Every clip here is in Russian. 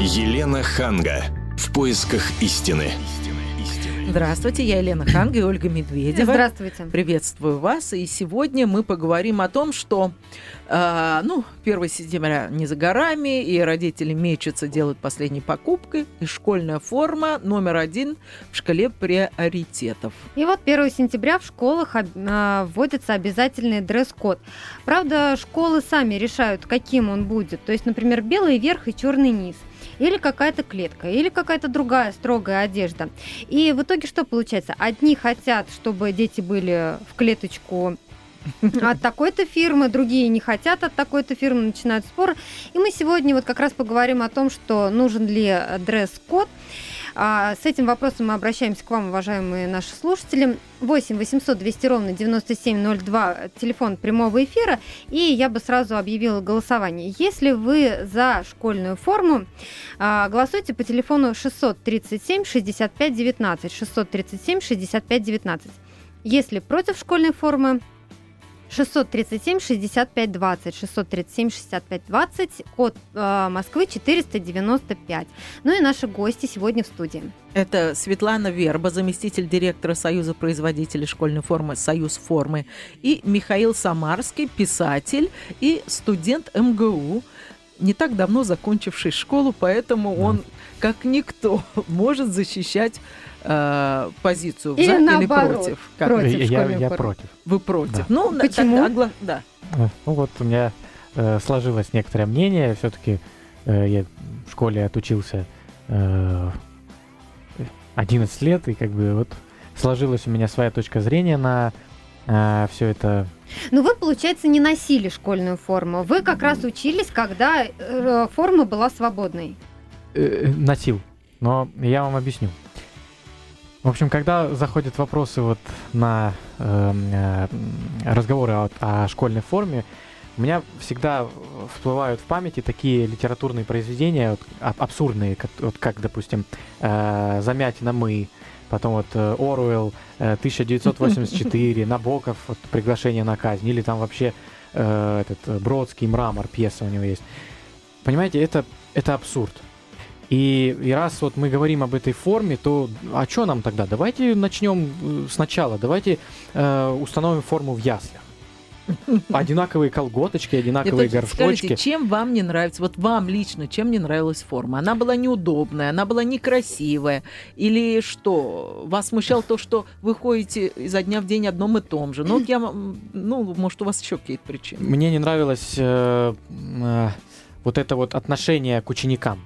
Елена Ханга. В поисках истины. Здравствуйте, я Елена Ханга и Ольга Медведева. Здравствуйте. Приветствую вас. И сегодня мы поговорим о том, что, э, ну, 1 сентября не за горами, и родители мечутся, делают последней покупкой, и школьная форма номер один в шкале приоритетов. И вот 1 сентября в школах э, вводится обязательный дресс-код. Правда, школы сами решают, каким он будет. То есть, например, белый верх и черный низ или какая-то клетка, или какая-то другая строгая одежда. И в итоге что получается? Одни хотят, чтобы дети были в клеточку от такой-то фирмы, другие не хотят от такой-то фирмы, начинают споры. И мы сегодня вот как раз поговорим о том, что нужен ли дресс-код. А, с этим вопросом мы обращаемся к вам, уважаемые наши слушатели. 8 800 200 ровно 9702, телефон прямого эфира. И я бы сразу объявила голосование. Если вы за школьную форму, а, голосуйте по телефону 637 65 19. 637 65 19. Если против школьной формы, 637 65 20, 637 65 20, код э, Москвы 495. Ну и наши гости сегодня в студии. Это Светлана Верба, заместитель директора Союза производителей школьной формы «Союз формы», и Михаил Самарский, писатель и студент МГУ, не так давно закончивший школу, поэтому да. он, как никто, может защищать э, позицию или за наоборот, или против? Как? против я, я против. Вы против. Да. Ну, Почему? Тогда, да. Ну вот у меня э, сложилось некоторое мнение. Все-таки э, я в школе отучился э, 11 лет, и как бы вот сложилась у меня своя точка зрения на э, все это. Ну, вы, получается, не носили школьную форму. Вы как раз учились, когда э, форма была свободной. Э, носил. Но я вам объясню. В общем, когда заходят вопросы вот на э, э, разговоры о, о школьной форме, у меня всегда всплывают в памяти такие литературные произведения, вот, абсурдные, как, вот, как допустим, э, «Замятина мы», потом вот э, Оруэлл, э, 1984, Набоков, вот, «Приглашение на казнь», или там вообще э, этот Бродский «Мрамор», пьеса у него есть. Понимаете, это, это абсурд. И, и раз вот мы говорим об этой форме, то а что нам тогда? Давайте начнем э, сначала. Давайте э, установим форму в яслях. Одинаковые колготочки, одинаковые горшочки. Скажите, чем вам не нравится? Вот вам лично, чем не нравилась форма? Она была неудобная, она была некрасивая? Или что? Вас смущало то, что вы ходите изо дня в день одном и том же? Ну, я, ну может, у вас еще какие-то причины? Мне не нравилось э, э, вот это вот отношение к ученикам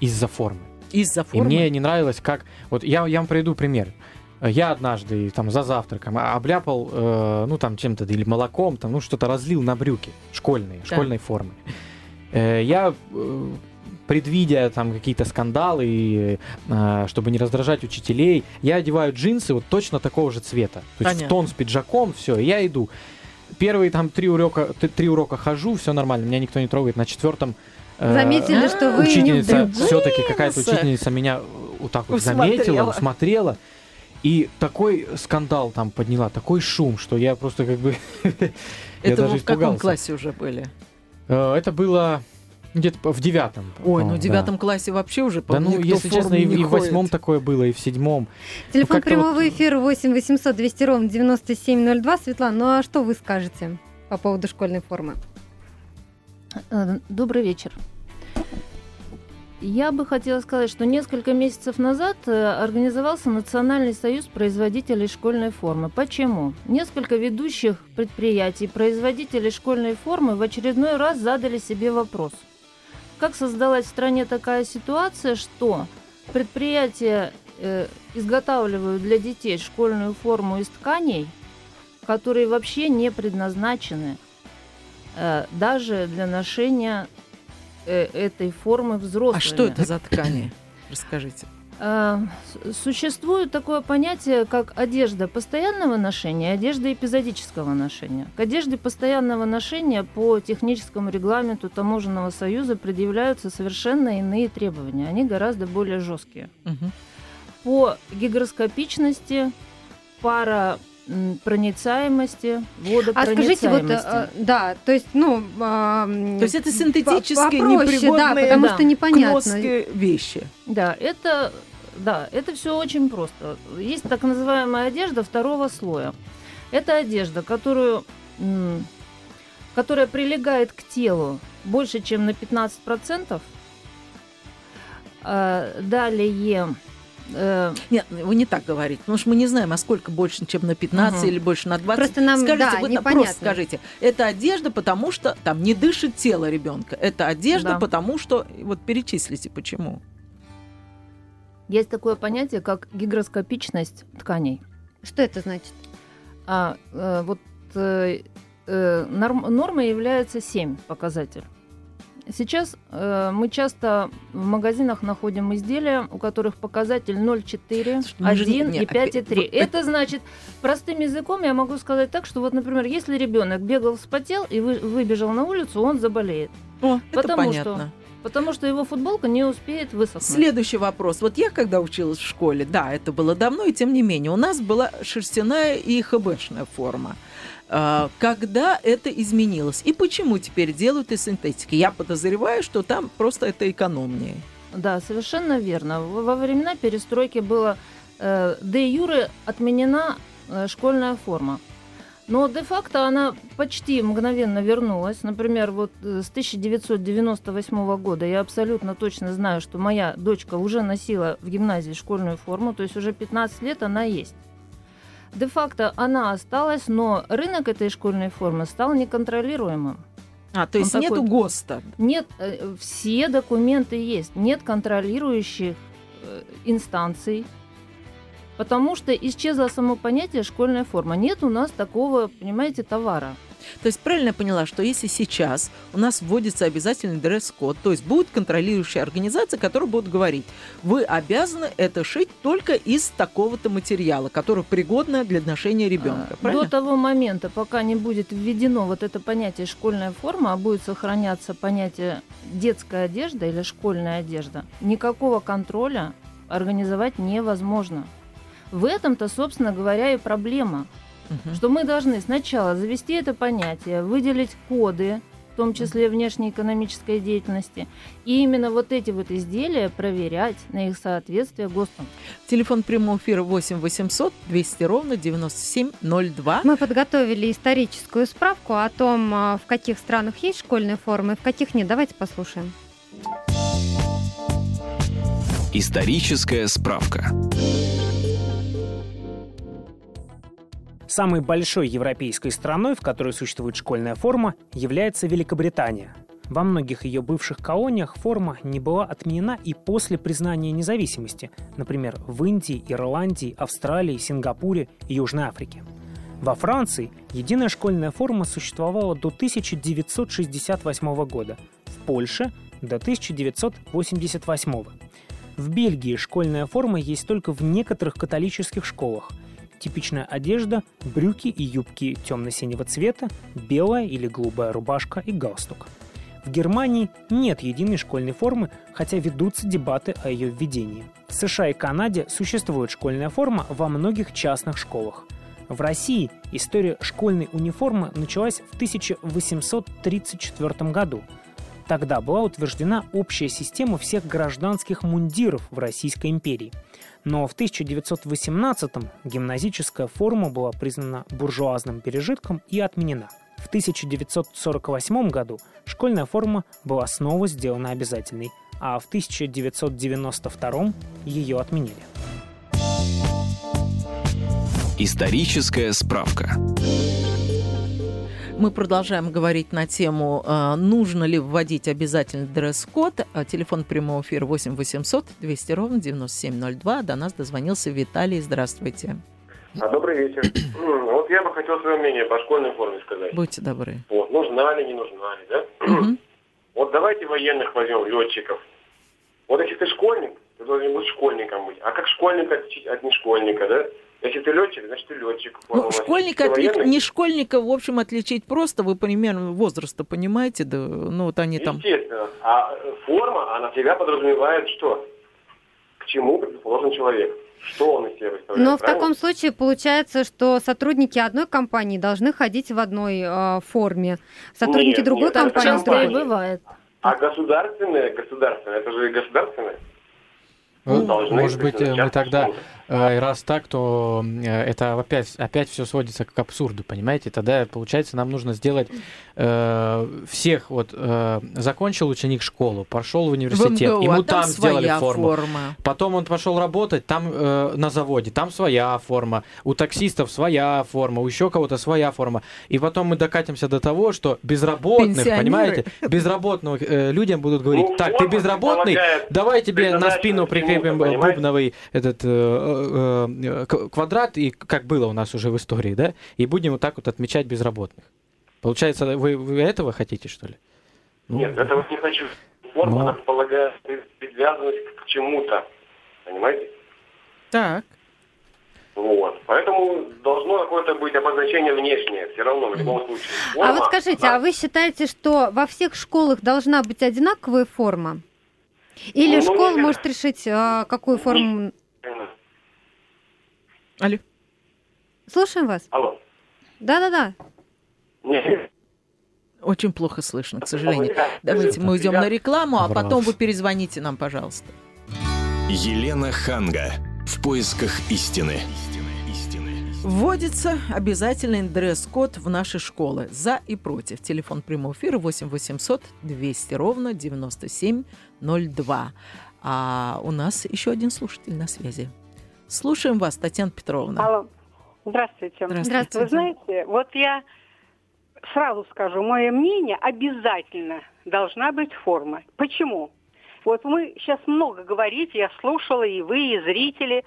из-за формы. Из-за И формы? мне не нравилось, как... Вот я, я вам приведу пример. Я однажды там за завтраком обляпал, э, ну там чем-то или молоком, там, ну что-то разлил на брюки школьные, Да. школьной формы. Э, я, э, предвидя там какие-то скандалы, и, э, чтобы не раздражать учителей, я одеваю джинсы вот точно такого же цвета. То есть Понятно. в тон с пиджаком, все, я иду. Первые там три урока, три урока хожу, все нормально, меня никто не трогает. На четвертом э, Заметили, что вы учительница, все-таки какая-то учительница меня вот так вот Усмотрела. заметила, усмотрела. И такой скандал там подняла, такой шум, что я просто как бы... я Это даже вы в каком классе уже были? Э, Это было где-то в девятом. Ой, ну в девятом классе вообще уже, Да, да ну, если честно, и, и в восьмом такое было, и в седьмом. Телефон как-то прямого вот- эфира 8 800 200 ровно 9702. Светлана, ну а что вы скажете по поводу школьной формы? Э, Добрый вечер. Я бы хотела сказать, что несколько месяцев назад э, организовался Национальный союз производителей школьной формы. Почему? Несколько ведущих предприятий, производителей школьной формы в очередной раз задали себе вопрос. Как создалась в стране такая ситуация, что предприятия э, изготавливают для детей школьную форму из тканей, которые вообще не предназначены э, даже для ношения этой формы взрослыми. А что это за ткани? Расскажите. Э, с- Существует такое понятие, как одежда постоянного ношения одежда эпизодического ношения. К одежде постоянного ношения по техническому регламенту Таможенного союза предъявляются совершенно иные требования. Они гораздо более жесткие. Мгм. По гигроскопичности, пара проницаемости, водопроницаемости. А скажите, вот, э, да, то есть, ну... То есть это синтетические, непригодные да, потому да. что непонятно. вещи. Да, это, да, это все очень просто. Есть так называемая одежда второго слоя. Это одежда, которую, которая прилегает к телу больше, чем на 15%. А, далее Э... Нет, вы не так говорите, потому что мы не знаем, а сколько больше, чем на 15 угу. или больше на 20. Просто нам, скажите, да, вот непонятно. просто скажите, это одежда, потому что там не дышит тело ребенка. Это одежда, да. потому что вот перечислите, почему. Есть такое понятие, как гигроскопичность тканей. Что это значит? А, э, вот э, э, норм, нормой является 7 показатель. Сейчас э, мы часто в магазинах находим изделия, у которых показатель 0,4, 1 и 5,3. Это значит, простым языком я могу сказать так, что вот, например, если ребенок бегал, вспотел и вы, выбежал на улицу, он заболеет. О, это потому понятно. Что Потому что его футболка не успеет высохнуть. Следующий вопрос. Вот я когда училась в школе, да, это было давно, и тем не менее, у нас была шерстяная и хбшная форма. А, когда это изменилось и почему теперь делают из синтетики. Я подозреваю, что там просто это экономнее. Да, совершенно верно. Во времена перестройки была э, де юре отменена э, школьная форма. Но де-факто она почти мгновенно вернулась. Например, вот э, с 1998 года я абсолютно точно знаю, что моя дочка уже носила в гимназии школьную форму, то есть уже 15 лет она есть де-факто она осталась, но рынок этой школьной формы стал неконтролируемым. А, то есть Он нету такой... ГОСТа? Нет, э, все документы есть, нет контролирующих э, инстанций, потому что исчезло само понятие школьная форма. Нет у нас такого, понимаете, товара. То есть правильно я поняла, что если сейчас у нас вводится обязательный дресс-код, то есть будет контролирующая организация, которая будет говорить, вы обязаны это шить только из такого-то материала, который пригодно для ношения ребенка. А, до того момента, пока не будет введено вот это понятие школьная форма, а будет сохраняться понятие детская одежда или школьная одежда, никакого контроля организовать невозможно. В этом-то, собственно говоря, и проблема угу. что мы должны сначала завести это понятие, выделить коды, в том числе внешней экономической деятельности, и именно вот эти вот изделия проверять на их соответствие ГОСТам. Телефон прямого эфира 8 800 200 ровно 9702. Мы подготовили историческую справку о том, а, в каких странах есть школьные формы, в каких нет. Давайте послушаем. Историческая справка. Самой большой европейской страной, в которой существует школьная форма, является Великобритания. Во многих ее бывших колониях форма не была отменена и после признания независимости, например, в Индии, Ирландии, Австралии, Сингапуре и Южной Африке. Во Франции единая школьная форма существовала до 1968 года, в Польше – до 1988. В Бельгии школьная форма есть только в некоторых католических школах – Типичная одежда – брюки и юбки темно-синего цвета, белая или голубая рубашка и галстук. В Германии нет единой школьной формы, хотя ведутся дебаты о ее введении. В США и Канаде существует школьная форма во многих частных школах. В России история школьной униформы началась в 1834 году. Тогда была утверждена общая система всех гражданских мундиров в Российской империи – но в 1918-м гимназическая форма была признана буржуазным пережитком и отменена. В 1948 году школьная форма была снова сделана обязательной, а в 1992 ее отменили. Историческая справка. Мы продолжаем говорить на тему, а, нужно ли вводить обязательно дресс-код. А, телефон прямого эфира 8 800 200 ровно 9702. До нас дозвонился Виталий. Здравствуйте. А, добрый вечер. Вот я бы хотел свое мнение по школьной форме сказать. Будьте добры. Вот, нужна ли, не нужна ли, да? Вот давайте военных возьмем, летчиков. Вот если ты школьник, ты должен быть школьником быть. А как школьник отличить от нешкольника, да? Если ты летчик, значит ты летчик. Ну, школьника отли... не школьника, в общем, отличить просто, вы примерно возраста понимаете, да, ну вот они там. Естественно. А форма, она всегда подразумевает что? К чему предположен человек. что он из себя представляет. Но в правильно? таком случае получается, что сотрудники одной компании должны ходить в одной э, форме, сотрудники Нет, другой нет, компании в Часто и другой. бывает. А государственное, государственное, это же государственное. Ну, должны может быть, мы тогда, и раз так, то э, это опять, опять все сводится к абсурду, понимаете? Тогда, получается, нам нужно сделать э, всех, вот, э, закончил ученик школу, пошел в В университет, МГУ, ему а там там сделали своя форму. форма. Потом он пошел работать, там э, на заводе, там своя форма, у таксистов своя форма, у еще кого-то своя форма. И потом мы докатимся до того, что безработных, Пенсионеры. понимаете, безработных э, людям будут говорить, Ну, так, ты безработный, давай тебе на спину прикрепим бубновый этот э, э, э, квадрат, и как было у нас уже в истории, да, и будем вот так вот отмечать безработных. Получается, вы, вы этого хотите, что ли? Ну, Нет, этого не хочу. Форма Но- предполагает привязанность к чему-то. Понимаете? Так. Вот. Поэтому должно какое-то быть обозначение внешнее, все равно, в любом случае. А Форма, вот скажите, да. а вы считаете, что во всех школах должна быть одинаковая форма? Или Ну, школа нет. может решить, а, какую форму... Алло. Слушаем вас. Алло. Да-да-да. Очень плохо слышно, к сожалению. Давайте мы уйдем на рекламу, а потом вы перезвоните нам, пожалуйста. Елена Ханга. В поисках истины. Вводится обязательный дресс-код в наши школы. За и против. Телефон прямого эфира 8 800 200 ровно 9702. А у нас еще один слушатель на связи. Слушаем вас, Татьяна Петровна. Алло. Здравствуйте. Здравствуйте. Вы знаете, вот я сразу скажу, мое мнение, обязательно должна быть форма. Почему? Вот мы сейчас много говорите, я слушала, и вы, и зрители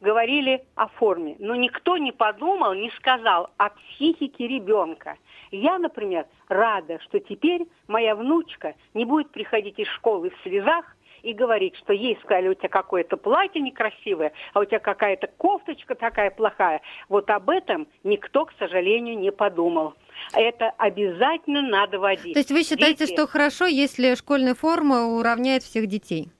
говорили о форме. Но никто не подумал, не сказал о психике ребенка. Я, например, рада, что теперь моя внучка не будет приходить из школы в слезах и говорить, что ей сказали, у тебя какое-то платье некрасивое, а у тебя какая-то кофточка такая плохая. Вот об этом никто, к сожалению, не подумал. Это обязательно надо водить. То есть вы считаете, Дети- что хорошо, если школьная форма уравняет всех детей?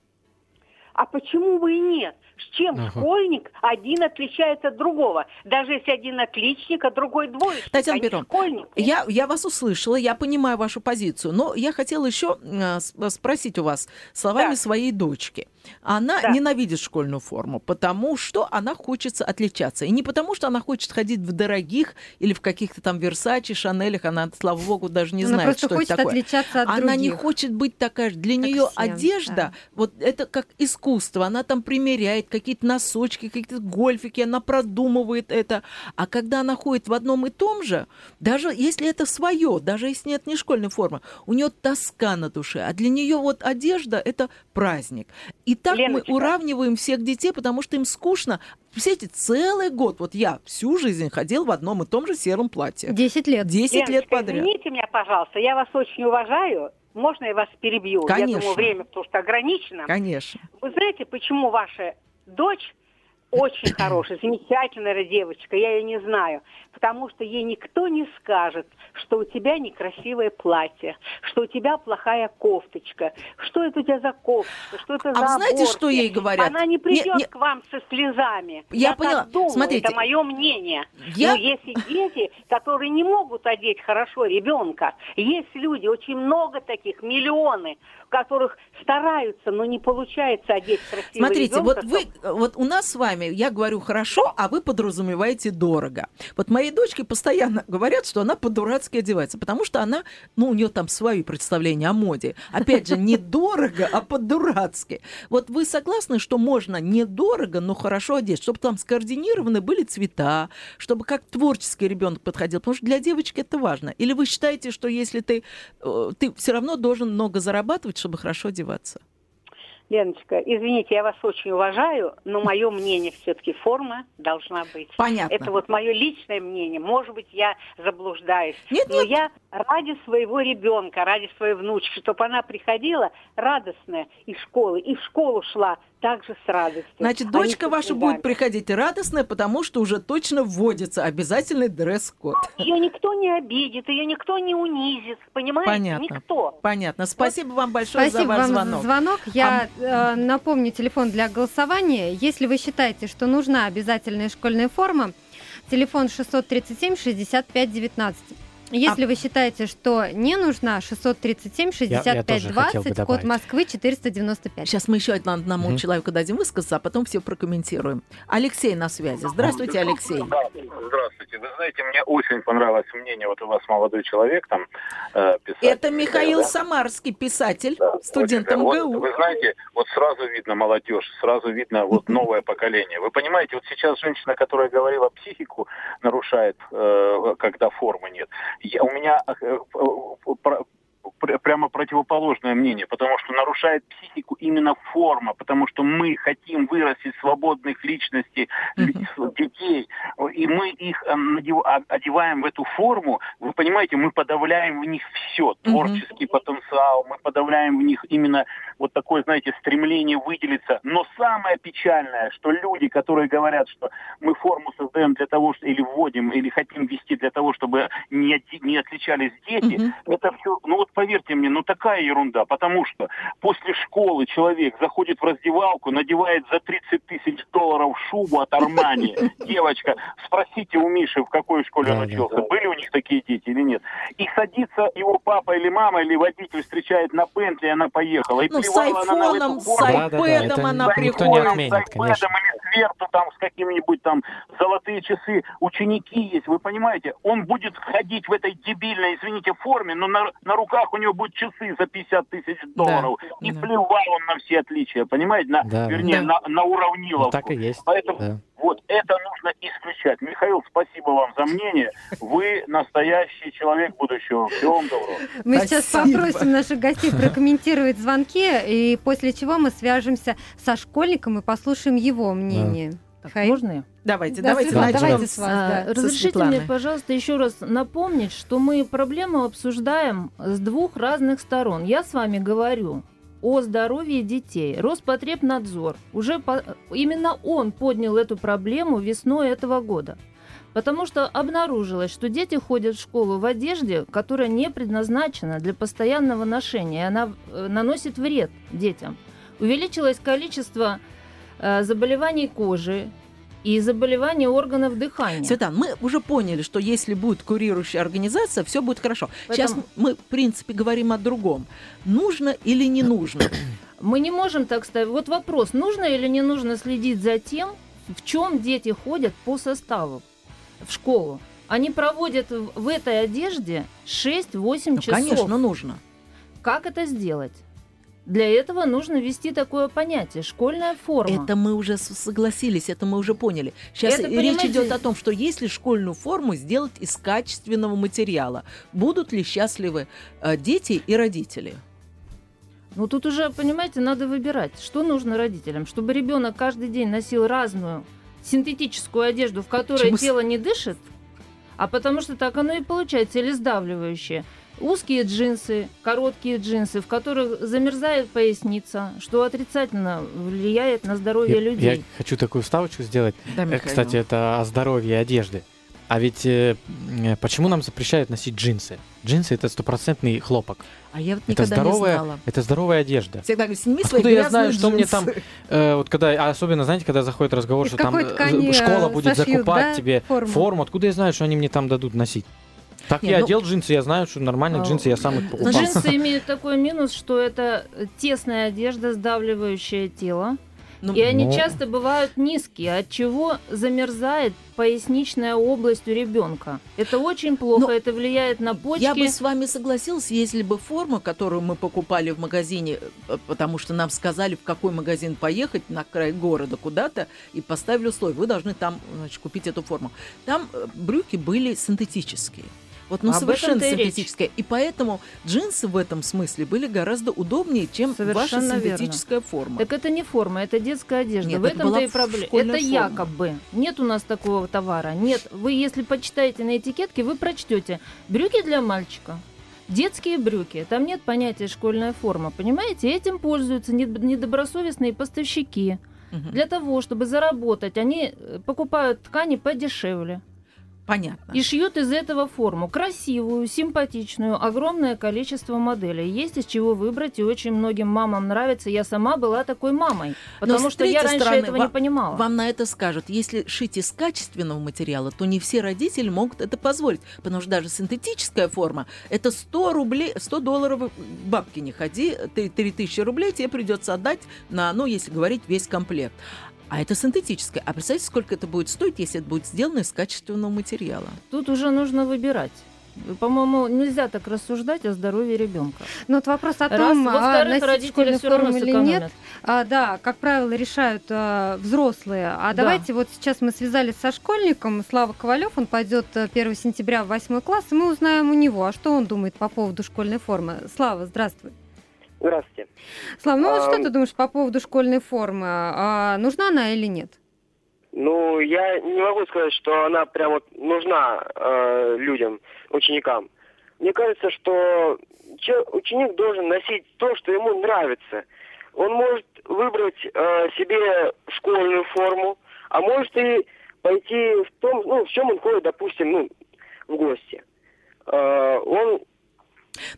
А почему бы и нет? Чем Ага. школьник один отличается от другого? Даже если один отличник, а другой двоечник. Татьяна они Петровна, школьники. Я, я вас услышала, я понимаю вашу позицию, но я хотела еще э, с- спросить у вас словами Да. своей дочки. Она Да. ненавидит школьную форму, потому что она хочется отличаться. И не потому, что она хочет ходить в дорогих или в каких-то там Версаче, Шанелях, она, слава богу, даже не Она знает, что хочет это такое. отличаться от она не других. хочет быть такая же. Для Как нее все, одежда, да. вот это как искусство. Она там примеряет какие-то носочки, какие-то гольфики, она продумывает это. А когда она ходит в одном и том же, даже если это свое, даже если нет не школьной формы, у нее тоска на душе. А для нее вот одежда это праздник. И так Леночка. мы уравниваем всех детей, потому что им скучно. Представляете, целый год, вот я всю жизнь ходил в одном и том же сером платье. 10 лет. 10 лет подряд. извините меня, пожалуйста, я вас очень уважаю. Можно я вас перебью? Я Конечно. думаю, время потому что ограничено. Конечно. Вы знаете, почему ваша дочь очень хорошая, замечательная девочка, я ее не знаю, потому что ей никто не скажет, что у тебя некрасивое платье, что у тебя плохая кофточка, что это у тебя за кофточка, что это А за вы знаете, что ей говорят? Она не придет Не- не- к вам со слезами. Я так поняла. думаю, Смотрите, это мое мнение. я- Но есть и дети, которые не могут одеть хорошо ребенка. Есть люди, очень много таких, миллионы, которых стараются, но не получается одеть красиво Смотрите, ребенка, вот вы, вот у нас с вами, я говорю хорошо, а вы подразумеваете дорого. Вот моей дочке постоянно говорят, что она по-дурацки одевается, потому что она, ну, у нее там свои представления о моде. Опять же, не дорого, а по-дурацки. Вот вы согласны, что можно недорого, но хорошо одеть, чтобы там скоординированы были цвета, чтобы как творческий ребенок подходил, потому что для девочки это важно. Или вы считаете, что если ты, э, ты все равно должен много зарабатывать, чтобы хорошо одеваться? Леночка, извините, я вас очень уважаю, но мое мнение все-таки форма должна быть. Понятно. Это вот мое личное мнение. Может быть, я заблуждаюсь. Нет, но нет. я ради своего ребенка, ради своей внучки, чтобы она приходила радостная из школы и в школу шла также с радостью. Значит, а дочка не ваша будет приходить радостная, потому что уже точно вводится обязательный дресс-код. Ее никто не обидит, ее никто не унизит, понимаете? Понятно. Никто. Понятно. Спасибо вам большое Спасибо за ваш вам звонок. за звонок. Я э, напомню телефон для голосования. Если вы считаете, что нужна обязательная школьная форма, телефон 637 65 19. Если вы считаете, что не нужна, 637 65 тоже хотел бы 20, код. Москвы 495. Сейчас мы еще одному одному Мгм. человеку дадим высказаться, а потом все прокомментируем. Алексей на связи. Здравствуйте, Алексей. Да, здравствуйте. Вы знаете, мне очень понравилось мнение, вот у вас молодой человек там э, писатель. Это Михаил да? Самарский, писатель, Да, студент очень, вот, МГУ. вы знаете, вот сразу видно молодежь, сразу видно вот новое поколение. Вы понимаете, вот сейчас женщина, которая говорила, психику нарушает, э, когда формы нет. У меня э, э, пр- прямо противоположное мнение, потому что нарушает психику именно форма, потому что мы хотим вырастить свободных личностей, ли- детей, и мы их э, а- одеваем в эту форму, вы понимаете, мы подавляем в них все, творческий потенциал, мы подавляем в них именно вот такое, знаете, стремление выделиться. Но самое печальное, что люди, которые говорят, что мы форму создаем для того, что или вводим, или хотим ввести для того, чтобы не, не отличались дети, Мгм. это все, ну вот поверьте мне, ну такая ерунда, потому что после школы человек заходит в раздевалку, надевает за 30 тысяч долларов шубу от Армани. Девочка, спросите у Миши, в какой школе он учился, были у них такие дети или нет. И садится его папа или мама, или водитель встречает на Бентли, она поехала. И Ну, с айфоном, с айпэдом она приходит. с iPad'ом или с верту, там, с какими-нибудь там золотые часы. Ученики есть, вы понимаете? Он будет ходить в этой дебильной, извините, форме, но на, на руках у него будут часы за 50 тысяч долларов. И да. плевал он на все отличия, понимаете? На, Да, вернее, да. на, на уравниловку. Ну, так и есть. Поэтому да. вот это нужно исключать. Михаил, спасибо вам за мнение. Вы настоящий человек будущего. Всего вам доброго. Мы сейчас попросим наших гостей прокомментировать звонки, и после чего мы свяжемся со школьником и послушаем его мнение. Михаил? Можно я? Давайте, Да, давайте Светлана, начнем. давайте с вас, А, да. Разрешите Светланой. мне, пожалуйста, еще раз напомнить, что мы проблему обсуждаем с двух разных сторон. Я с вами говорю о здоровье детей. Роспотребнадзор уже по- именно он поднял эту проблему весной этого года. Потому что обнаружилось, что дети ходят в школу в одежде, которая не предназначена для постоянного ношения, и она э, наносит вред детям. Увеличилось количество э, заболеваний кожи и заболеваний органов дыхания. Светлана, мы уже поняли, что если будет курирующая организация, все будет хорошо. Сейчас Поэтому- мы, в принципе, говорим о другом. Нужно или не нужно? Мы не можем так ставить. Вот вопрос, нужно или не нужно следить за тем, в чем дети ходят по составу в школу. Они проводят в в этой одежде 6-8 Ну, часов. конечно, нужно. Как это сделать? Для этого нужно ввести такое понятие школьная форма. Это мы уже согласились, это мы уже поняли. Сейчас Это, речь идет о том, что если школьную форму сделать из качественного материала, будут ли счастливы э, дети и родители? Ну тут уже, понимаете, надо выбирать, что нужно родителям, чтобы ребенок каждый день носил разную синтетическую одежду, в которой Почему с- тело не дышит, а потому что так оно и получается, или сдавливающее. Узкие джинсы, короткие джинсы, в которых замерзает поясница, что отрицательно влияет на здоровье Я, людей. я хочу такую вставочку сделать. Да, Э, Михаил? Кстати, это о здоровье одежды. А ведь э, э, почему нам запрещают носить джинсы? Джинсы это стопроцентный хлопок. а я вот Это никогда не здоровая, знала. это здоровая одежда. Всегда говорю, сними свои Откуда я знаю, что мне там, джинсы. Э, вот когда, а особенно, знаете, когда заходит разговор, Из что там э, ткани, школа будет сошьют, закупать да, тебе форму? форму. Откуда я знаю, что они мне там дадут носить? Так Не, я ну- одел джинсы, я знаю, что нормальные А, джинсы я сам их покупал. Джинсы имеют такой минус, что это тесная одежда, сдавливающая тело. Ну, И они Ну. часто бывают низкие, от чего замерзает поясничная область у ребенка. Это очень плохо, Ну, это влияет на почки. Я бы с вами согласилась, если бы форма, которую мы покупали в магазине, э, потому что нам сказали, в какой магазин поехать на край города куда-то, и поставили условие, вы должны там значит, купить эту форму. Там э, брюки были синтетические. Вот, ну, Об совершенно этом-то и. И поэтому джинсы в этом смысле были гораздо удобнее, чем ваша Совершенно верно. синтетическая форма. Так это не форма, это детская одежда. Нет, в это этом-то и проблема. Это форма. якобы. Нет у нас такого товара. Нет. Вы, если почитаете на этикетке, вы прочтете брюки для мальчика. Детские брюки. Там нет понятия школьная форма. Понимаете? Этим пользуются нед- недобросовестные поставщики. Мгм. Для того, чтобы заработать, они э, покупают ткани подешевле. Понятно. И шьют из этого форму. Красивую, симпатичную, огромное количество моделей. Есть из чего выбрать, и очень многим мамам нравится. Я сама была такой мамой. Потому что я раньше стороны, этого ва- не понимала. Вам на это скажут, если шить из качественного материала, то не все родители могут это позволить, потому что даже синтетическая форма это 100 рублей, 100 долларов бабки не ходи, ты 3000 рублей тебе придется отдать на, ну, если говорить, весь комплект. А это синтетическое. А представьте, сколько это будет стоить, если это будет сделано из качественного материала. Тут уже нужно выбирать. По-моему, нельзя так рассуждать о здоровье ребенка. Ну вот вопрос о Раз. том, а, Во-вторых, носить родители все равно или нет. А, да, как правило, решают а, взрослые. А Да. давайте вот сейчас мы связались со школьником. Слава Ковалев, он пойдет а, 1 сентября в 8 класс, и мы узнаем у него, а что он думает по поводу школьной формы. Слава, здравствуй. Здравствуйте. Слава, ну вот А, что ты думаешь по поводу школьной формы? А, нужна она или нет? Ну, я не могу сказать, что она прям вот нужна э, людям, ученикам. Мне кажется, что че- ученик должен носить то, что ему нравится. Он может выбрать э, себе школьную форму, а может и пойти в том, ну, в чем он ходит, допустим, ну, в гости. Э, он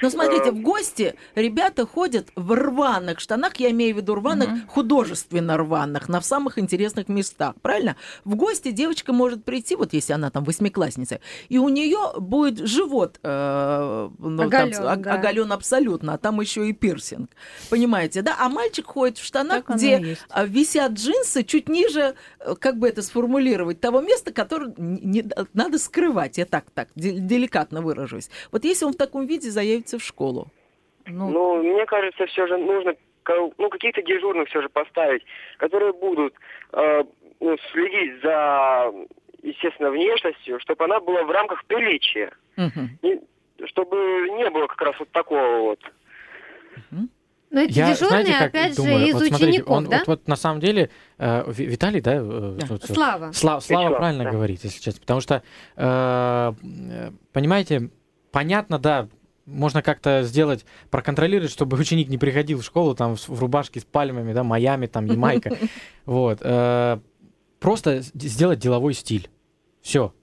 Но смотрите, Э, в гости ребята ходят в рваных штанах, я имею в виду рваных, Мгм. художественно рваных, на самых интересных местах, правильно? В гости девочка может прийти, вот если она там восьмиклассница, и у нее будет живот э, ну, там, Оголён, ог- да. оголён абсолютно, а там еще и пирсинг, понимаете, да? А мальчик ходит в штанах, Так где а, висят джинсы чуть ниже, э, как бы это сформулировать, того места, которое не, не- надо скрывать, я так, так, де- деликатно выражусь. Вот если он в таком виде заявится в школу. Ну, Ну, мне кажется, все же нужно ну, каких-то дежурных все же поставить, которые будут э, ну, следить за, естественно, внешностью, чтобы она была в рамках приличия. Мгм. И чтобы не было как раз вот такого вот. Но эти Я, дежурные, знаете, как опять думаю? же, из вот смотрите, учеников, он, да? вот, вот на самом деле, э, Ви- Виталий, да? э, Да. тут, э, Слава. Сла- Слава Вячеслав, правильно да. говорит, если честно. Потому что, э, э, понимаете, понятно, да, можно как-то сделать, проконтролировать, чтобы ученик не приходил в школу там в, рубашке с пальмами, да, Майами, там, Ямайка. Вот. э, Просто сделать деловой стиль. Все.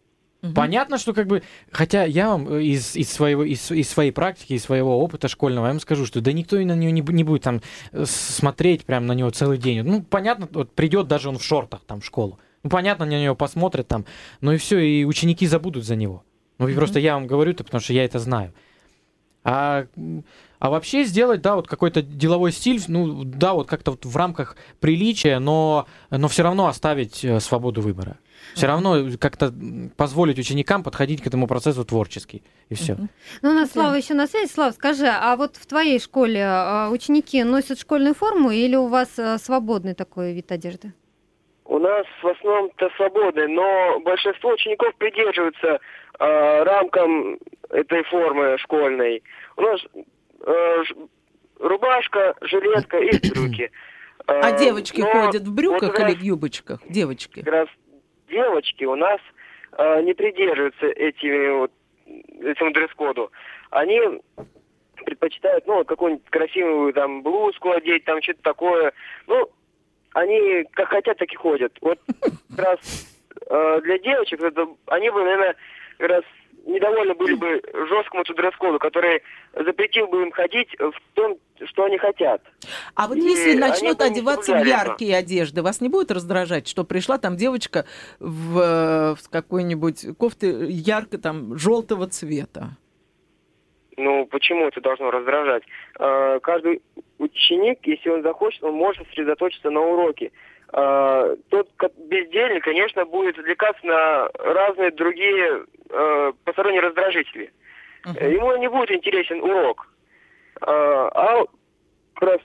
Мгм. Понятно, что как бы, хотя я вам э, из, из, своего, из, из своей практики, из своего опыта школьного, я вам скажу, что да никто и на нее не, не будет там э, смотреть прям на него целый день. Ну, понятно, вот придет даже он в шортах там в школу. Ну, понятно, на него посмотрят там, ну и все, и ученики забудут за него. Ну, и просто я вам говорю это, потому что я это знаю. А, а вообще сделать, да, вот какой-то деловой стиль, ну, да, вот как-то вот в рамках приличия, но, но все равно оставить э, свободу выбора. Все равно как-то позволить ученикам подходить к этому процессу творчески. И все. Ну, у нас Слава еще на связи. Слава, скажи, а вот в твоей школе а, ученики носят школьную форму или у вас а, свободный такой вид одежды? У нас в основном-то свободы, но большинство учеников придерживаются э, рамкам этой формы школьной. У нас э, ж- рубашка, жилетка и брюки. Э, А девочки но ходят в вот брюках как или в юбочках? Девочки. как раз девочки у нас э, не придерживаются этими вот, этому дресс-коду. Они предпочитают, ну, вот какую-нибудь красивую там блузку одеть, там что-то такое. Ну, они как хотят, так и ходят. Вот как раз э, для девочек это, они бы, наверное, как раз недовольны были бы жесткому дресс-коду, который запретил бы им ходить в том, что они хотят. А вот И если начнут не одеваться в яркие одежды, вас не будет раздражать, что пришла там девочка в, э, в какой-нибудь кофте ярко там желтого цвета? Ну, почему это должно раздражать? Э, Каждый ученик, если он захочет, он может сосредоточиться на уроке. Э, Тот бездельник, конечно, будет отвлекаться на разные другие э, посторонние раздражители. Э, Ему не будет интересен урок. Э, А как раз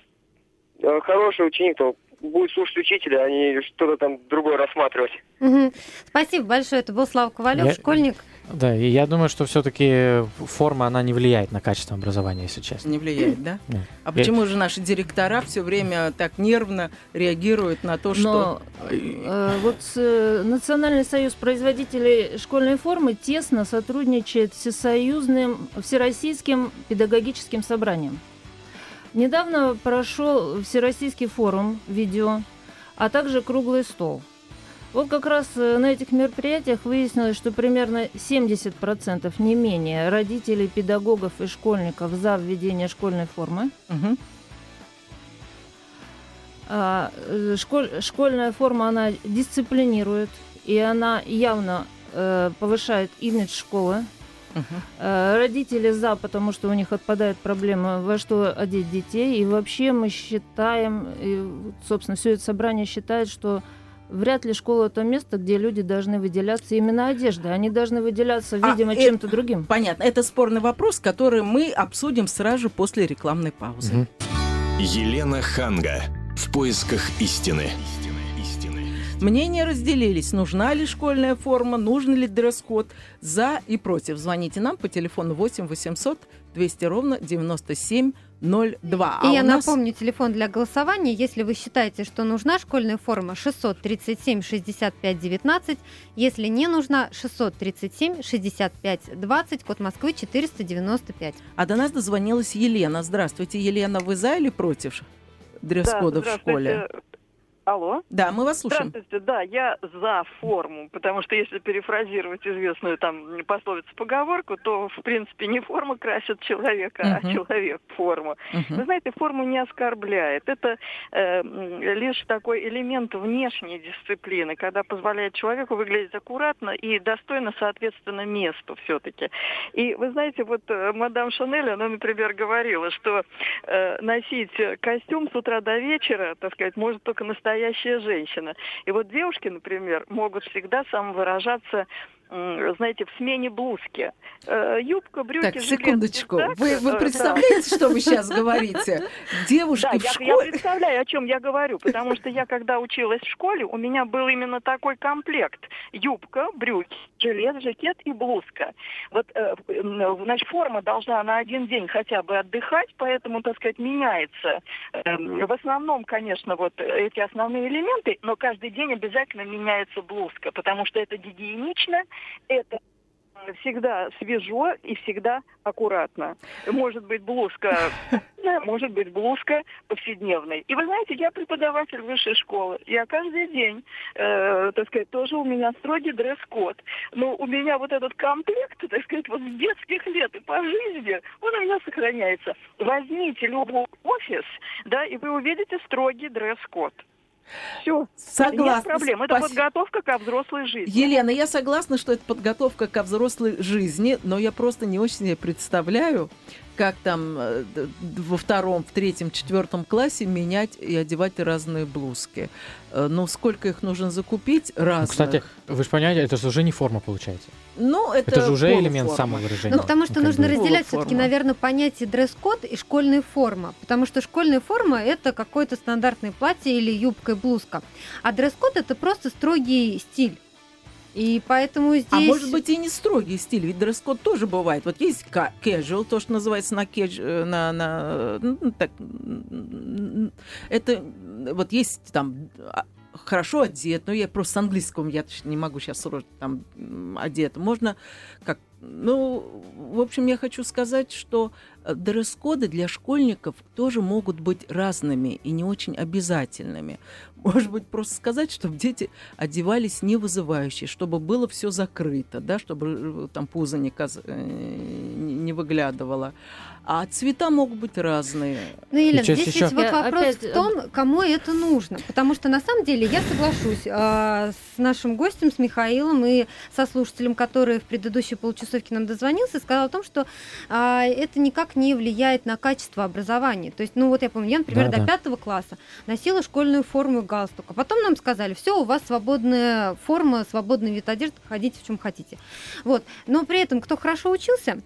э, хороший ученик, то будет слушать учителя, а не что-то там другое рассматривать. Мгм. Спасибо большое. Это был Слава Ковалев, Я- школьник. Да, и я думаю, что все-таки форма, она не влияет на качество образования, если честно. Не влияет, да? Нет. А почему же наши директора все время так нервно реагируют на то, что... Но э, вот э, Национальный союз производителей школьной формы тесно сотрудничает с всесоюзным, всероссийским педагогическим собранием. Недавно прошел Всероссийский форум видео, а также круглый стол. Вот как раз э, на этих мероприятиях выяснилось, что примерно 70% не менее родителей, педагогов и школьников за введение школьной формы. Мгм. А, э, школь- школьная форма, она дисциплинирует, и она явно э, повышает имидж школы. Э, родители за, потому что у них отпадает проблема, во что одеть детей. И вообще мы считаем, и, собственно, все это собрание считает, что вряд ли школа это место, где люди должны выделяться именно одеждой. Они должны выделяться, А, видимо, э, чем-то другим. Понятно. Это спорный вопрос, который мы обсудим сразу же после рекламной паузы. Мгм. Елена Ханга. В поисках истины. Мнения разделились, нужна ли школьная форма, нужен ли дресс-код, за и против. Звоните нам по телефону 8 800 200 ровно 9702. И А я нас- напомню, телефон для голосования, если вы считаете, что нужна школьная форма 637 65 19, если не нужна 637 65 20, код Москвы 495. А до нас дозвонилась Елена. Здравствуйте, Елена, вы за или против дресс-кода в школе? Алло. Да, мы вас слушаем. Здравствуйте, да, я за форму, потому что если перефразировать известную там пословицу-поговорку, то, в принципе, не форма красит человека, а Мгм. человек форму. Вы Мгм. знаете, форму не оскорбляет. Это э, лишь такой элемент внешней дисциплины, когда позволяет человеку выглядеть аккуратно и достойно, соответственно, месту все-таки. И вы знаете, вот э, мадам Шанель, она, например, говорила, что э, носить костюм с утра до вечера, так сказать, может только настоящая женщина. И вот девушки, например, могут всегда самовыражаться знаете, в смене блузки. Э, юбка, брюки, Так, секундочку. пиджак, Вы, э, вы да. представляете, что вы сейчас говорите? Девушки Да, в я, я школе... представляю, о чем я говорю, потому что я, когда училась в школе, у меня был именно такой комплект. Юбка, брюки, жилет, жакет и блузка. Вот, э, значит, форма должна на один день хотя бы отдыхать, поэтому, так сказать, меняется. Эм, В основном, конечно, вот эти основные элементы, но каждый день обязательно меняется блузка, потому что это гигиенично, это всегда свежо и всегда аккуратно. Может быть блузка, может быть блузка повседневной. И вы знаете, я преподаватель высшей школы. Я каждый день, э, так сказать, тоже у меня строгий дресс-код. Но у меня вот этот комплект, так сказать, вот с детских лет и по жизни, он у меня сохраняется. Возьмите любой офис, да, и вы увидите строгий дресс-код. Все. Нет Согласна. проблем. Это Спасибо. подготовка ко взрослой жизни. Елена, я согласна, что это подготовка ко взрослой жизни, но я просто не очень себе представляю, как там э, во втором, в третьем, четвертом классе менять и одевать разные блузки. Э, Ну, сколько их нужно закупить Ну, разных? кстати, вы же понимаете, это же уже не форма получается. ну, это, Это, же уже элемент полуформа. самовыражения. Ну, потому что как нужно бы. разделять все-таки, наверное, понятие дресс-код и школьная форма. Потому что школьная форма это какое-то стандартное платье или юбка и блузка. А дресс-код это просто строгий стиль. И поэтому здесь... А может быть и не строгий стиль, ведь дресс-код тоже бывает. Вот есть casual, то, что называется на кедж, э, на, на ну, так, м, это вот есть там а, хорошо одет, но я просто с английского я не могу сейчас срочно там одет. Можно как ну, в общем, я хочу сказать, что дресс-коды для школьников тоже могут быть разными и не очень обязательными. Может быть, просто сказать, чтобы дети одевались не вызывающе, чтобы было все закрыто, да, чтобы э, там пузо не, каз- э, не выглядывало. А цвета могут быть разные. Ну, Елена, здесь еще- ведь вот вопрос опять, в том, кому это нужно. Потому что на самом деле я соглашусь э, с нашим гостем, с Михаилом и со слушателем, который в предыдущей получасовке нам дозвонился, сказал о том, что а, это никак не влияет на качество образования. То есть, ну вот я помню, я, например, Да, до да. пятого класса носила школьную форму и галстук. А потом нам сказали, все, у вас свободная форма, свободный вид одежды, ходите в чем хотите. Вот. Но при этом, кто хорошо учился,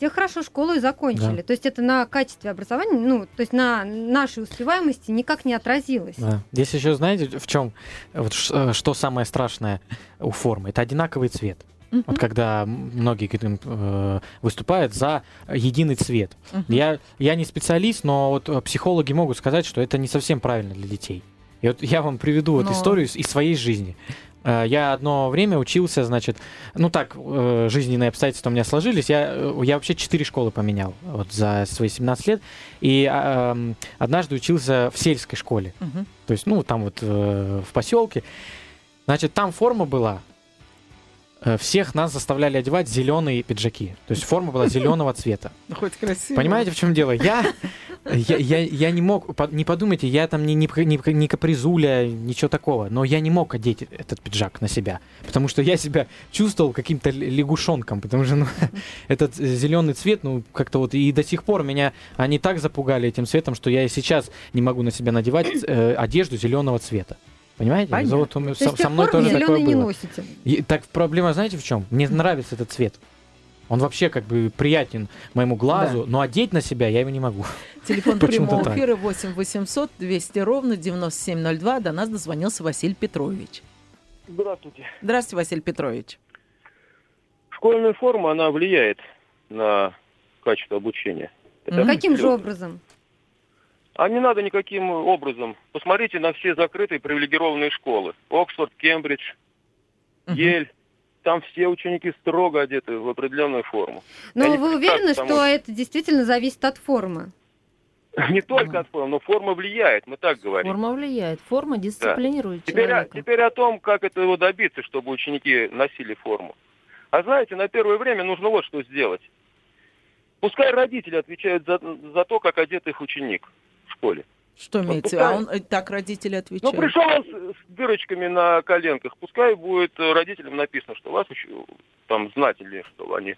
те хорошо школу и закончили. Да. То есть это на качестве образования, ну, то есть на нашей успеваемости никак не отразилось. Да. Здесь еще знаете, в чем вот э, что самое страшное у формы? Это одинаковый цвет. Вот когда многие э, выступают за единый цвет. Я, я не специалист, но вот э, психологи могут сказать, что это не совсем правильно для детей. И вот я вам приведу вот Но- историю из своей жизни. Э, Я одно время учился, значит, ну так, э, жизненные обстоятельства у меня сложились. Я, э, я вообще четыре школы поменял вот за свои 17 лет. И эм, однажды учился в сельской школе. Мгм. То есть, ну, там вот э, в поселке. Значит, там форма была. Э, Всех нас заставляли одевать зеленые пиджаки. То есть форма была зеленого цвета. Ну, Хоть красиво. Понимаете, в чем дело? Я, я, я, я не мог, не подумайте, я там не, не, не, капризуля, ничего такого, но я не мог одеть этот пиджак на себя, потому что я себя чувствовал каким-то лягушонком, потому что ну, этот зеленый цвет, ну, как-то вот и до сих пор меня они так запугали этим цветом, что я и сейчас не могу на себя надевать э, одежду зеленого цвета. Понимаете? Понятно. Вот у меня- То со, со мной тоже такое не было. носите. И так проблема, знаете, в чем? Мне нравится этот цвет. Он вообще как бы приятен моему глазу, но одеть на себя я его не могу. Телефон прямого эфира 8 800 200 ровно 9702. До нас дозвонился Василий Петрович. Здравствуйте. Здравствуйте, Василий Петрович. Школьная форма, она влияет на качество обучения. Это Каким же образом? А не надо никаким образом. Посмотрите на все закрытые привилегированные школы. Оксфорд, Кембридж, Мгм. Ель. Там все ученики строго одеты в определенную форму. Но Они вы уверены, там что это действительно зависит от формы? Не только от формы, но форма влияет, мы так говорим. Форма влияет. Форма дисциплинирует Теперь, о- человека. теперь о том, как этого добиться, чтобы ученики носили форму. А знаете, на первое время нужно вот что сделать. Пускай родители отвечают за, за то, как одет их ученик в школе. Что имеется? пускай- А он э, так родители Ну, отвечают. пришел он с, с дырочками на коленках, пускай будет э, родителям написано, что вас уч- там знатели, что они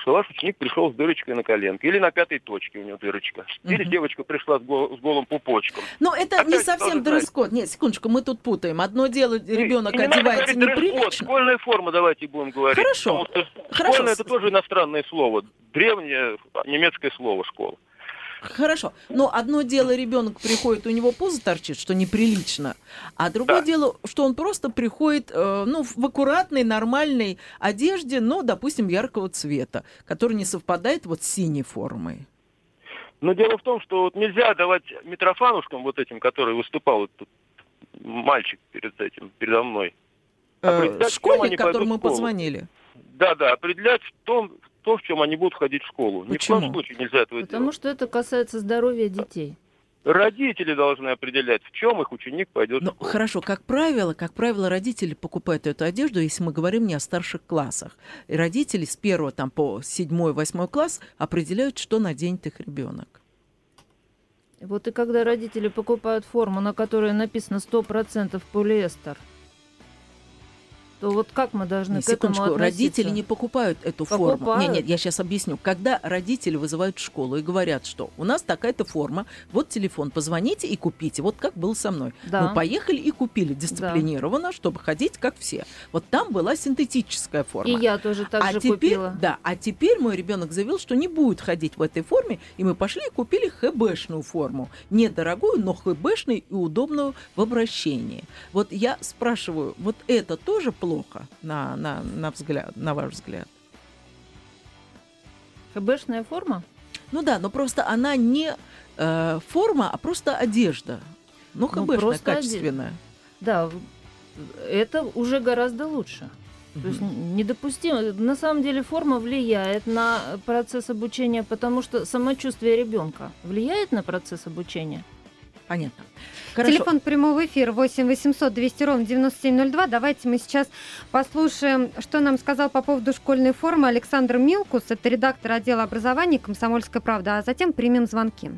что ваш ученик пришел с дырочкой на коленке, или на пятой точке у него дырочка, или Мгм. девочка пришла с, гол- с голым пупочком. Но это не Опять совсем должен знать. дресс-код. Нет, секундочку, мы тут путаем. Одно дело, ребенок не одевается дресс-код, неприлично. Школьная форма, давайте будем говорить. Хорошо. Потому что Хорошо. Школьная это тоже иностранное слово. Древнее немецкое слово школа. Хорошо. Но одно дело, ребенок приходит, у него пузо торчит, что неприлично. А другое Да. дело, что он просто приходит э, ну, в аккуратной, нормальной одежде, но, допустим, яркого цвета, который не совпадает вот с синей формой. Но дело в том, что вот нельзя давать митрофанушкам вот этим, который выступал вот тут мальчик перед этим, передо мной. Э, школьник, которому мы позвонили. Да, да, определять в том, то, в чем они будут ходить в школу. Ни в Почему? коем случае нельзя этого Потому делать. что это касается здоровья детей. Родители должны определять, в чем их ученик пойдет Ну, хорошо, как правило, как правило, родители покупают эту одежду, если мы говорим не о старших классах. И родители с первого там по седьмой, восьмой класс определяют, что наденет их ребенок. Вот и когда родители покупают форму, на которой написано 100% полиэстер, то вот как мы должны Не, к этому секундочку, относиться? родители не покупают эту форму. Покупают. Нет, нет, я сейчас объясню. Когда родители вызывают в школу и говорят, что у нас такая-то форма, вот телефон, позвоните и купите. Вот как было со мной. Да. Мы поехали и купили дисциплинированно, чтобы ходить как все. Вот там была синтетическая форма. И я тоже так а же теперь, купила. да, а теперь мой ребенок заявил, что не будет ходить в этой форме, и мы пошли и купили ХБшную форму, недорогую, но ХБшную и удобную в обращении. Вот я спрашиваю, вот это тоже плохо на на на взгляд, на ваш взгляд? ХБшная форма? Ну да, но просто она не э, форма, а просто одежда. Ну, Ну, ХБшная, оде- качественная. Да, в- это уже гораздо лучше. То есть недопустимо. На самом деле форма влияет на процесс обучения, потому что самочувствие ребенка влияет на процесс обучения. Понятно. Хорошо. Телефон прямого эфира 8 800 200 ровно 9702. Давайте мы сейчас послушаем, что нам сказал по поводу школьной формы Александр Милкус. Это редактор отдела образования «Комсомольская правда». А затем примем звонки.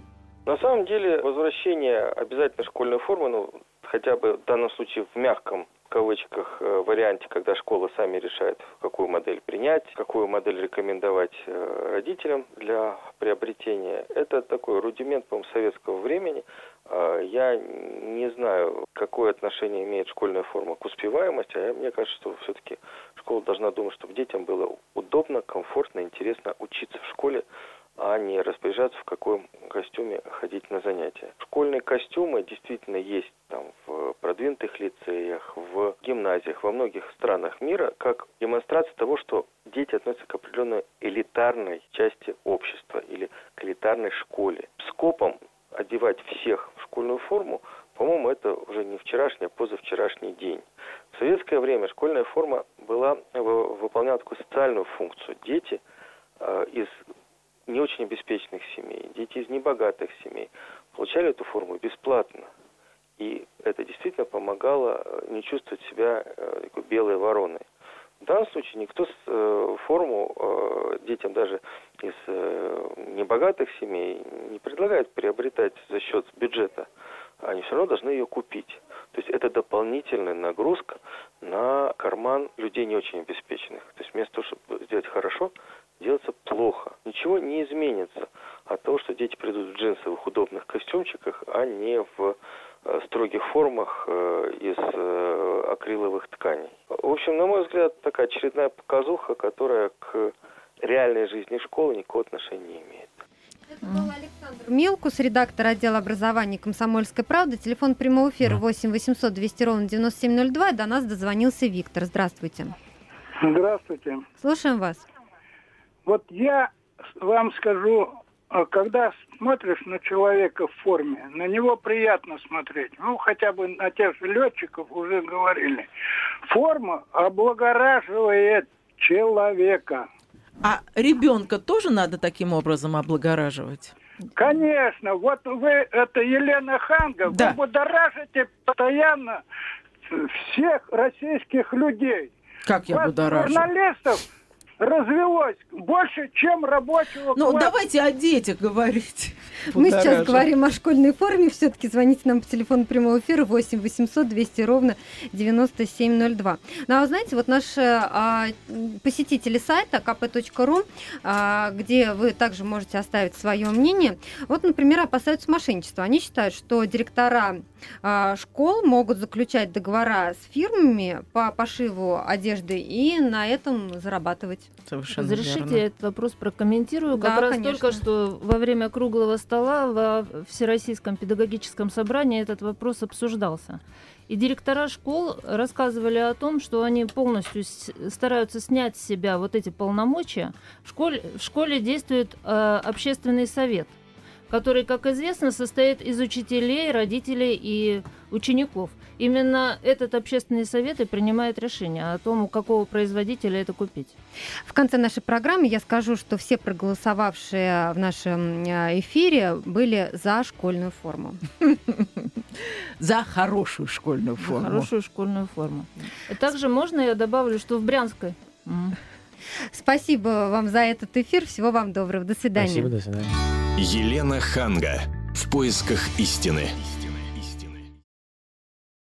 На самом деле, возвращение обязательной школьной формы, ну, хотя бы в данном случае в мягком кавычках, э, варианте, когда школы сами решают, какую модель принять, какую модель рекомендовать э, родителям для приобретения. Это такой рудимент, по советского времени. А, я не знаю, какое отношение имеет школьная форма к успеваемости, а мне кажется, что все-таки школа должна думать, чтобы детям было удобно, комфортно, интересно учиться в школе, а не распоряжаться, в каком костюме ходить на занятия. Школьные костюмы действительно есть там в продвинутых лицеях, в гимназиях, во многих странах мира, как демонстрация того, что дети относятся к определенной элитарной части общества или к элитарной школе. Скопом одевать всех в школьную форму, по-моему, это уже не вчерашний, а позавчерашний день. В советское время школьная форма была, выполняла такую социальную функцию. Дети э, из не очень обеспеченных семей, дети из небогатых семей получали эту форму бесплатно. И это действительно помогало э, не чувствовать себя э, белой вороной. В данном случае никто э, форму э, детям даже из э, небогатых семей не предлагает приобретать за счет бюджета. Они все равно должны ее купить. То есть это дополнительная нагрузка на карман людей не очень обеспеченных. То есть вместо того, чтобы сделать хорошо, делаться плохо. Ничего не изменится от того, что дети придут в джинсовых удобных костюмчиках, а не в э, строгих формах э, из э, акриловых тканей. В общем, на мой взгляд, такая очередная показуха, которая к реальной жизни школы никакого отношения не имеет. Это был Александр Мелкус, редактор отдела образования «Комсомольской правды». Телефон прямого эфира 8 800 200 ровно 9702. До нас дозвонился Виктор. Здравствуйте. Здравствуйте. Слушаем вас. Вот я вам скажу, когда смотришь на человека в форме, на него приятно смотреть. Ну, хотя бы на тех же летчиков уже говорили. Форма облагораживает человека. А ребенка тоже надо таким образом облагораживать? Конечно. Вот вы, это Елена Ханга, да. вы будоражите постоянно всех российских людей. Как я Вас, будоражу? журналистов развелось больше, чем рабочего Ну, класса. давайте о детях говорить. Мы сейчас говорим о школьной форме. Все-таки звоните нам по телефону прямого эфира 8 800 200 ровно 9702. Ну, а вы знаете, вот наши а, посетители сайта kp.ru, а, где вы также можете оставить свое мнение, вот, например, опасаются мошенничества. Они считают, что директора школ могут заключать договора с фирмами по пошиву одежды и на этом зарабатывать. Совершенно Разрешите, верно. этот вопрос прокомментирую. Да, как раз конечно. только что во время круглого стола во Всероссийском педагогическом собрании этот вопрос обсуждался. И директора школ рассказывали о том, что они полностью с- стараются снять с себя вот эти полномочия. В школе, в школе действует э, общественный совет, который, как известно, состоит из учителей, родителей и учеников. Именно этот общественный совет и принимает решение о том, у какого производителя это купить. В конце нашей программы я скажу, что все проголосовавшие в нашем э, эфире были за школьную форму. За хорошую школьную За форму. Хорошую школьную форму. Также можно я добавлю, что в Брянской Спасибо вам за этот эфир. Всего вам доброго. До свидания. Спасибо, до свидания. Елена Ханга. В поисках истины.